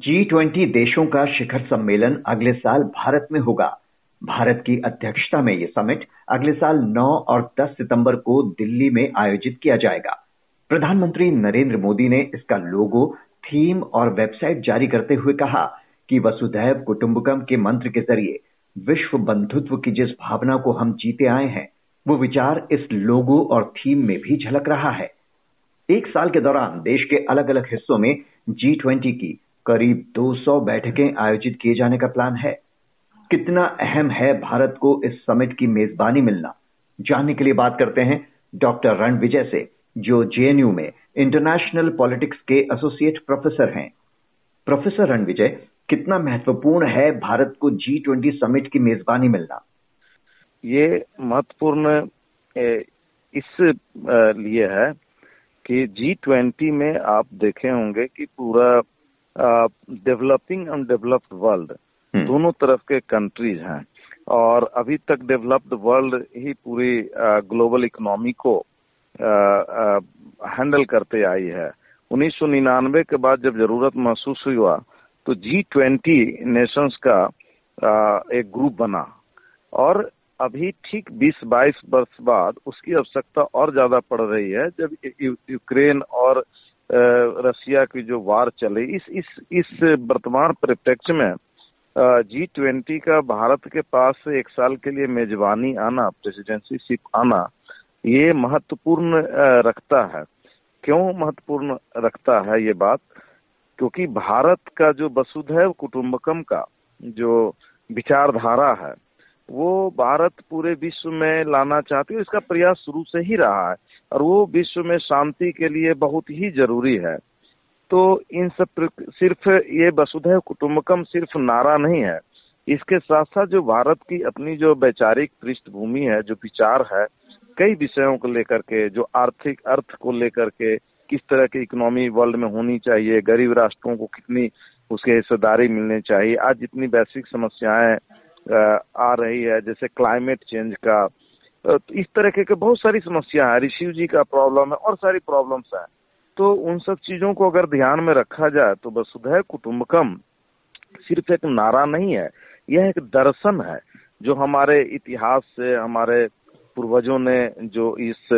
G twenty देशों का शिखर सम्मेलन अगले साल भारत में होगा। भारत की अध्यक्षता में ये समिट अगले साल 9 और 10 सितंबर को दिल्ली में आयोजित किया जाएगा। प्रधानमंत्री नरेंद्र मोदी ने इसका लोगो थीम और वेबसाइट जारी करते हुए कहा कि वसुधैव कुटुंबकम के मंत्र के ज़रिए विश्व बंधुत्व की जिस भावना को हम जीते आए हैं, वो विचार इस लोगो और थीम में भी झलक रहा है। एक साल के दौरान देश के अलग अलग हिस्सों में जी ट्वेंटी की करीब 200 बैठकें आयोजित किए जाने का प्लान है। कितना अहम है भारत को इस समिट की मेजबानी मिलना? जानने के लिए बात करते हैं डॉक्टर रणविजय से, जो जेएनयू में इंटरनेशनल पॉलिटिक्स के एसोसिएट प्रोफेसर हैं। प्रोफेसर रणविजय, कितना महत्वपूर्ण है भारत को जी ट्वेंटी समिट की मेजबानी मिलना? ये महत्वपूर्ण इस लिए है कि जी ट्वेंटी में आप देखे होंगे कि पूरा डेवलपिंग एंड डेवलप्ड वर्ल्ड दोनों तरफ़ के कंट्रीज़ हैं। और अभी तक डेवलप्ड वर्ल्ड ही पूरी ग्लोबल इकोनॉमी को हैंडल करते आई है। उन्नीस सौ निन्यानवे के बाद जब ज़रूरत महसूस हुआ तो जी ट्वेंटी नेशंस का आ, एक ग्रुप बना। और अभी ठीक 20-22 वर्ष बाद उसकी आवश्यकता और ज़्यादा पड़ रही है जब यूक्रेन और रसिया की जो वार चले इस इस इस वर्तमान परिप्रेक्ष्य में जी ट्वेंटी का भारत के पास एक साल के लिए मेजबानी आना प्रेसिडेंसी शिप आना, ये महत्वपूर्ण रखता है। क्यों महत्वपूर्ण रखता है ये बात? क्योंकि भारत का जो वसुधैव कुटुम्बकम का जो विचारधारा है वो भारत पूरे विश्व में लाना चाहती है इसका प्रयास शुरू से ही रहा है और वो विश्व में शांति के लिए बहुत ही ज़रूरी है। तो इन सब सिर्फ़ ये वसुधैव कुटुम्बकम सिर्फ़ नारा नहीं है। इसके साथ साथ जो भारत की अपनी जो वैचारिक पृष्ठभूमि है, जो विचार है, कई विषयों को लेकर के, जो आर्थिक अर्थ को लेकर के, किस तरह की इकोनॉमी वर्ल्ड में होनी चाहिए, गरीब राष्ट्रों को कितनी उसके हिस्सेदारी मिलनी चाहिए, आज जितनी वैश्विक समस्याएँ आ रही है, जैसे क्लाइमेट चेंज का। तो इस तरह के बहुत सारी समस्या है। ऋषि जी का प्रॉब्लम है और सारी प्रॉब्लम्स हैं। तो उन सब चीज़ों को अगर ध्यान में रखा जाए तो वसुधैव कुटुम्बकम सिर्फ़ एक नारा नहीं है, यह एक दर्शन है, जो हमारे इतिहास से, हमारे पूर्वजों ने जो इस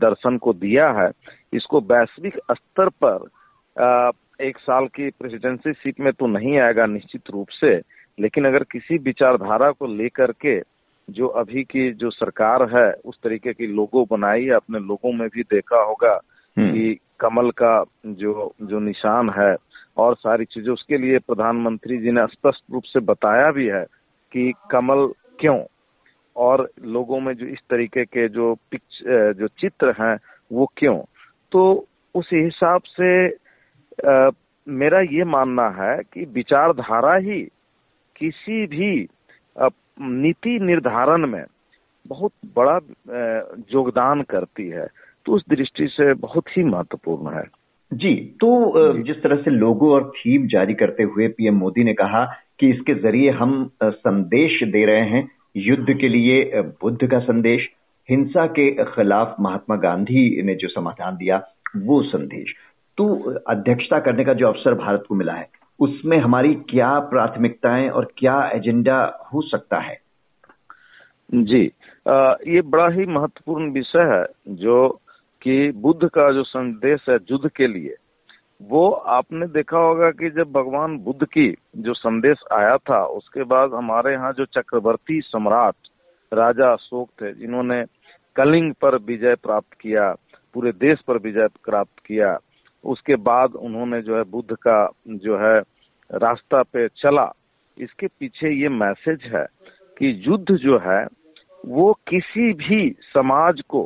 दर्शन को दिया है, इसको वैश्विक स्तर पर एक साल की प्रेसिडेंसी सीट में तो नहीं आएगा, निश्चित रूप से। लेकिन अगर किसी विचारधारा को लेकर के जो अभी की जो सरकार है उस तरीके की लोगो बनाई है अपने लोगों में भी देखा होगा हम्म। कि कमल का जो जो निशान है और सारी चीज़ें उसके लिए प्रधानमंत्री जी ने स्पष्ट रूप से बताया भी है कि कमल क्यों और लोगों में जो इस तरीके के जो पिक्च जो चित्र हैं वो क्यों तो उस हिसाब से आ, मेरा ये मानना है कि विचारधारा ही किसी भी नीति निर्धारण में बहुत बड़ा योगदान करती है तो उस दृष्टि से बहुत ही महत्वपूर्ण है। जी तो जिस तरह से लोगो और थीम जारी करते हुए पीएम मोदी ने कहा कि इसके ज़रिए हम संदेश दे रहे हैं युद्ध के लिए बुद्ध का संदेश हिंसा के खिलाफ महात्मा गांधी ने जो समाधान दिया वो संदेश। तो अध्यक्षता करने का जो अवसर भारत को मिला है उसमें हमारी क्या प्राथमिकताएँ और क्या एजेंडा हो सकता है? जी आ, ये बड़ा ही महत्वपूर्ण विषय है जो कि बुद्ध का जो संदेश है युद्ध के लिए वो आपने देखा होगा कि जब भगवान बुद्ध की जो संदेश आया था उसके बाद हमारे यहाँ जो चक्रवर्ती सम्राट राजा अशोक थे जिन्होंने कलिंग पर विजय प्राप्त किया पूरे देश पर विजय प्राप्त किया उसके बाद उन्होंने जो है बुद्ध का जो है रास्ता पे चला। इसके पीछे ये मैसेज है कि युद्ध जो है, वो किसी भी समाज को,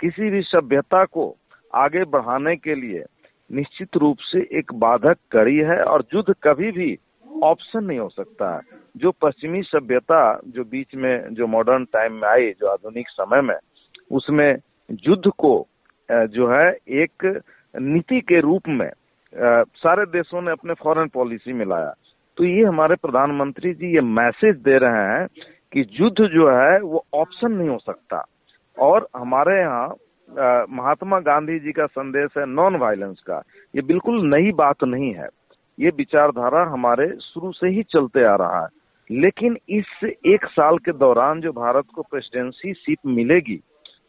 किसी भी सभ्यता को आगे बढ़ाने के लिए निश्चित रूप से एक बाधक कड़ी है और युद्ध कभी भी ऑप्शन नहीं हो सकता है। जो पश्चिमी सभ्यता जो बीच में, जो मॉडर्न टाइम में आई, जो आधुनिक समय में, उसमें युद्ध को जो है एक नीति के रूप में सारे देशों ने अपने फॉरेन पॉलिसी में लाया तो ये हमारे प्रधानमंत्री जी ये मैसेज दे रहे हैं कि युद्ध जो है, वो ऑप्शन नहीं हो सकता। और हमारे यहाँ महात्मा गांधी जी का संदेश है नॉन वायलेंस का। ये बिल्कुल नई बात नहीं है। ये विचारधारा हमारे शुरू से ही चलते आ रहा है। लेकिन इस एक साल के दौरान जो भारत को प्रेसिडेंसी सीट मिलेगी,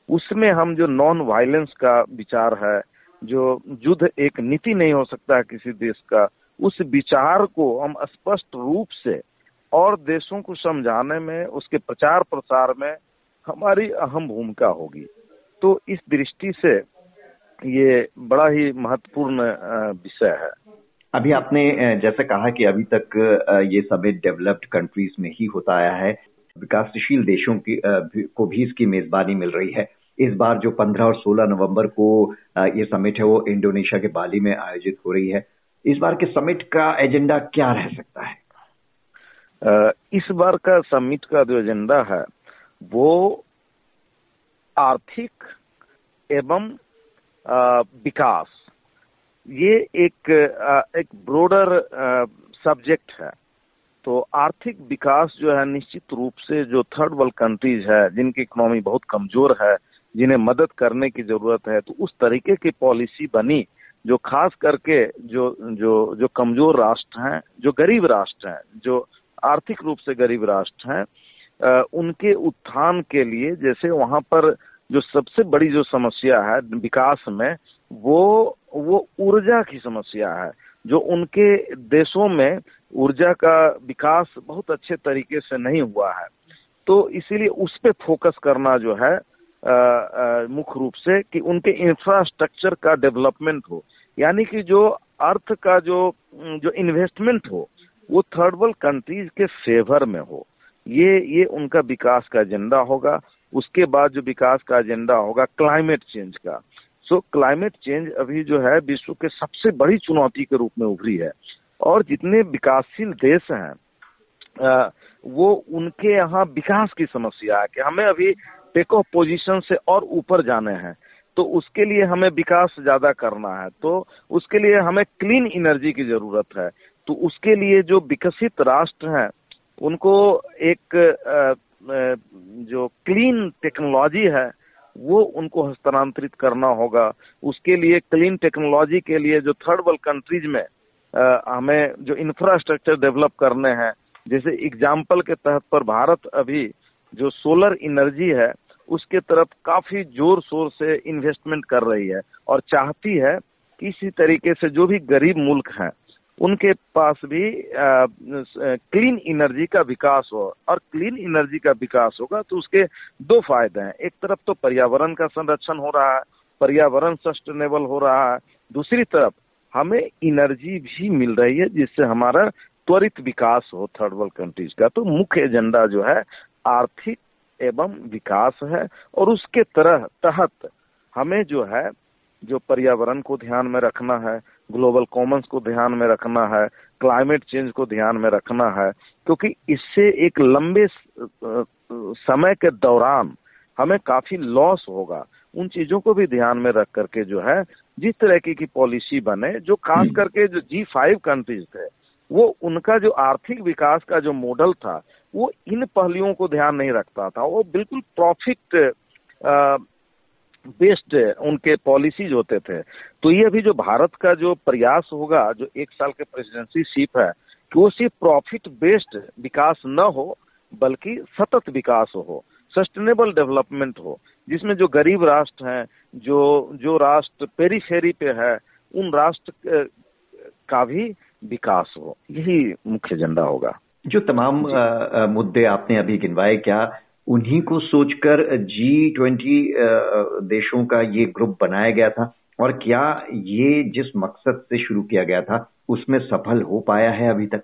उसमें हम जो नॉन वायलेंस का विचार है जो युद्ध एक नीति नहीं हो सकता किसी देश का, उस विचार को हम स्पष्ट रूप से और देशों को समझाने में, उसके प्रचार प्रसार में हमारी अहम भूमिका होगी। तो इस दृष्टि से ये बड़ा ही महत्वपूर्ण विषय है। अभी आपने जैसे कहा कि अभी तक ये समिट डेवलप्ड कंट्रीज़ में ही होता आया है। विकासशील देशों की को भी इसकी मेजबानी मिल रही है। इस बार जो 15 और 16 नवंबर को ये समिट है, वो इंडोनेशिया के बाली में आयोजित हो रही है। इस बार के समिट का एजेंडा क्या रह सकता है? इस बार का समिट का जो एजेंडा है, वो आर्थिक एवं विकास। ये एक एक ब्रोडर सब्जेक्ट है। तो आर्थिक विकास जो है, निश्चित रूप से जो थर्ड वर्ल्ड कंट्रीज़ है, जिनकी इकोनॉमी बहुत कमज़ोर है जिन्हें मदद करने की ज़रूरत है तो उस तरीके की पॉलिसी बनी जो खास करके जो जो जो कमज़ोर राष्ट्र हैं, जो गरीब राष्ट्र हैं, जो आर्थिक रूप से गरीब राष्ट्र हैं उनके उत्थान के लिए जैसे वहाँ पर जो सबसे बड़ी जो समस्या है विकास में, वो वो ऊर्जा की समस्या है, जो उनके देशों में ऊर्जा का विकास बहुत अच्छे तरीके से नहीं हुआ है। तो इसीलिए उस पर फोकस करना जो है मुख्य रूप से कि उनके इंफ्रास्ट्रक्चर का डेवलपमेंट हो। यानी कि जो अर्थ का जो जो इन्वेस्टमेंट हो, वो थर्ड वर्ल्ड कंट्रीज़ के फेवर में हो। ये ये उनका विकास का एजेंडा होगा। उसके बाद जो विकास का एजेंडा होगा क्लाइमेट चेंज का। सो क्लाइमेट चेंज अभी जो है, विश्व के सबसे बड़ी चुनौती के रूप में उभरी है। और जितने विकासशील देश हैं वो उनके यहाँ विकास की समस्या है कि हमें अभी टेक ऑफ़ पोजिशन से और ऊपर जाने हैं। तो उसके लिए हमें विकास ज़्यादा करना है। तो उसके लिए हमें क्लीन एनर्जी की ज़रूरत है। तो उसके लिए जो विकसित राष्ट्र हैं, उनको एक जो क्लीन टेक्नोलॉजी है, वो उनको हस्तांतरित करना होगा। उसके लिए क्लीन टेक्नोलॉजी के लिए जो थर्ड वर्ल्ड कंट्रीज़ में हमें जो इंफ्रास्ट्रक्चर डेवलप करने हैं, जैसे एग्ज़ाम्पल के तहत पर भारत अभी जो सोलर एनर्जी है, उसके तरफ़ काफ़ी ज़ोर शोर से इन्वेस्टमेंट कर रही है और चाहती है इसी तरीके से जो भी गरीब मुल्क हैं, उनके पास भी क्लीन एनर्जी का विकास हो। और क्लीन एनर्जी का विकास होगा तो उसके दो फ़ायदे हैं। एक तरफ़ तो पर्यावरण का संरक्षण हो रहा है, पर्यावरण सस्टेनेबल हो रहा है। दूसरी तरफ़ हमें एनर्जी भी मिल रही है, जिससे हमारा त्वरित विकास हो थर्ड वर्ल्ड कंट्रीज़ का तो मुख्य एजेंडा जो है आर्थिक एवं विकास है और उसके तरह तहत हमें जो है जो पर्यावरण को ध्यान में रखना है ग्लोबल कॉमन्स को ध्यान में रखना है क्लाइमेट चेंज को ध्यान में रखना है क्योंकि इससे एक लंबे समय के दौरान हमें काफ़ी लॉस होगा उन चीज़ों को भी ध्यान में रख करके जो है जिस तरह की, की पॉलिसी बने जो खास हम्म। करके जो जी फाइव कंट्रीज़ थे वो उनका जो आर्थिक विकास का जो मॉडल था, वो इन पहलुओं को ध्यान नहीं रखता था। वो बिल्कुल प्रॉफिट बेस्ड उनके पॉलिसीज़ होते थे। तो ये अभी जो भारत का जो प्रयास होगा, जो एक साल के प्रेसिडेंसी शिप है, कि वो सिर्फ़ प्रॉफिट बेस्ड विकास न हो, बल्कि सतत विकास हो सस्टेनेबल डेवलपमेंट हो, जिसमें जो गरीब राष्ट्र हैं, जो जो राष्ट्र पेरीफेरी पे है, उन राष्ट्र का भी विकास हो यही मुख्य एजेंडा होगा। जो तमाम मुद्दे आपने अभी गिनवाए क्या उन्हीं को सोचकर जी ट्वेंटी देशों का ये ग्रुप बनाया गया था? और क्या ये जिस मकसद से शुरू किया गया था उसमें सफल हो पाया है अभी तक?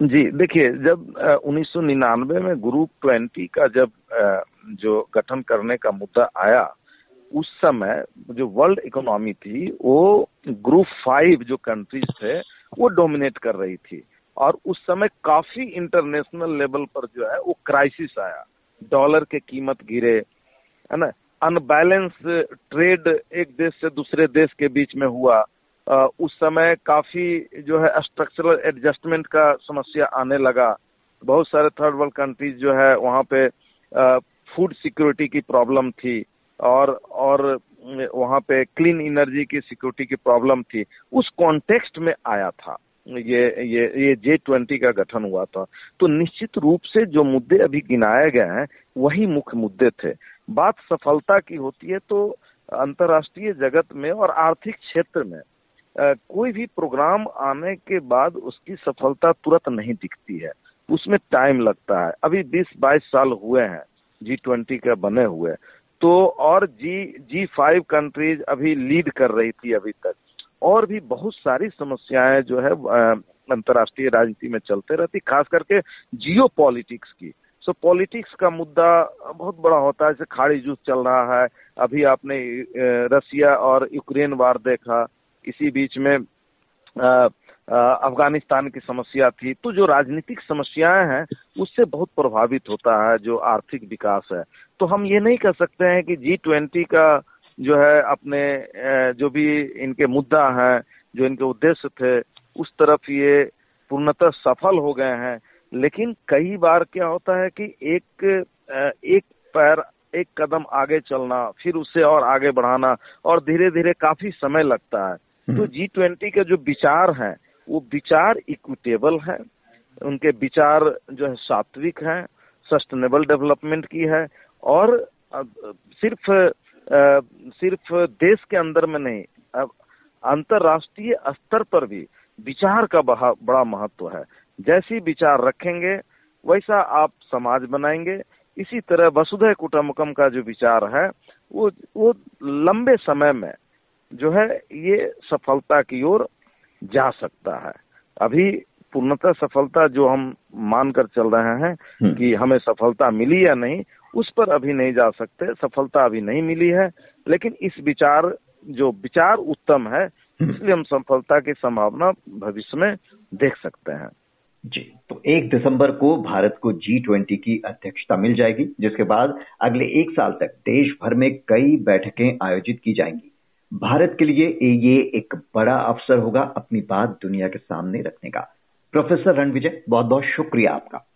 जी देखिए जब उन्नीस सौ निन्यानवे में ग्रुप ट्वेंटी का जब जो गठन करने का मुद्दा आया उस समय जो वर्ल्ड इकोनॉमी थी, वो ग्रुप फाइव जो कंट्रीज़ थे, वो डोमिनेट कर रही थी। और उस समय काफ़ी इंटरनेशनल लेवल पर जो है, वो क्राइसिस आया। डॉलर के कीमत गिरे, है ना? अनबैलेंस ट्रेड एक देश से दूसरे देश के बीच में हुआ। उस समय काफ़ी जो है स्ट्रक्चरल एडजस्टमेंट का समस्या आने लगा। बहुत सारे थर्ड वर्ल्ड कंट्रीज़ जो है, वहाँ पे फ़ूड सिक्योरिटी की प्रॉब्लम थी। और और वहाँ पे क्लीन एनर्जी की सिक्योरिटी की प्रॉब्लम थी। उस कॉन्टेक्स्ट में आया था। ये ये ये जे ट्वेंटी का गठन हुआ था। तो निश्चित रूप से जो मुद्दे अभी गिनाए गए हैं, वही मुख्य मुद्दे थे। बात सफलता की होती है तो अंतर्राष्ट्रीय जगत में और आर्थिक क्षेत्र में कोई भी प्रोग्राम आने के बाद उसकी सफलता तुरंत नहीं दिखती है। उसमें टाइम लगता है। अभी 20-22 साल हुए हैं जी ट्वेंटी का बने हुए। तो और जी जी फाइव कंट्रीज़ अभी लीड कर रही थी अभी तक। और भी बहुत सारी समस्याएँ जो है अंतर्राष्ट्रीय राजनीति में चलते रहती खास करके जियो पॉलिटिक्स की। सो so, पॉलिटिक्स का मुद्दा बहुत बड़ा होता है जैसे खाड़ी युद्ध चल रहा है अभी आपने रसिया और यूक्रेन वार देखा इसी बीच में अफ़गानिस्तान की समस्या थी तो जो राजनीतिक समस्याएँ हैं उससे बहुत प्रभावित होता है जो आर्थिक विकास है। तो हम ये नहीं कह सकते हैं कि जी ट्वेंटी का जो है अपने जो भी इनके मुद्दा है जो इनके उद्देश्य थे उस तरफ़ ये पूर्णतः सफल हो गए हैं। लेकिन कई बार क्या होता है कि एक एक पैर एक कदम आगे चलना फिर उससे और आगे बढ़ाना और धीरे धीरे काफ़ी समय लगता है। तो जी ट्वेंटी के जो विचार हैं वो विचार इक्विटेबल है। उनके विचार जो है सात्विक है सस्टेनेबल डेवलपमेंट की है। और सिर्फ़ सिर्फ़ देश के अंदर में नहीं अंतरराष्ट्रीय स्तर पर भी विचार का बड़ा महत्व है। जैसी विचार रखेंगे, वैसा आप समाज बनाएँगे। इसी तरह वसुधै कुटुम्बकम का जो विचार है, वो वो लंबे समय में जो है ये सफलता की ओर जा सकता है अभी पूर्णतः सफलता जो हम मानकर चल रहे हैं हम्म। कि हमें सफलता मिली या नहीं उस पर अभी नहीं जा सकते सफलता अभी नहीं मिली है लेकिन इस विचार जो विचार उत्तम है हम्म। इसलिए हम सफलता की संभावना भविष्य में देख सकते हैं जी तो एक दिसंबर को भारत को जी ट्वेंटी की अध्यक्षता मिल जाएगी जिसके बाद अगले एक साल तक देश भर में कई बैठकें आयोजित की जाएँगी भारत के लिए ये एक बड़ा अवसर होगा अपनी बात दुनिया के सामने रखने का। प्रोफेसर रणविजय बहुत बहुत शुक्रिया आपका।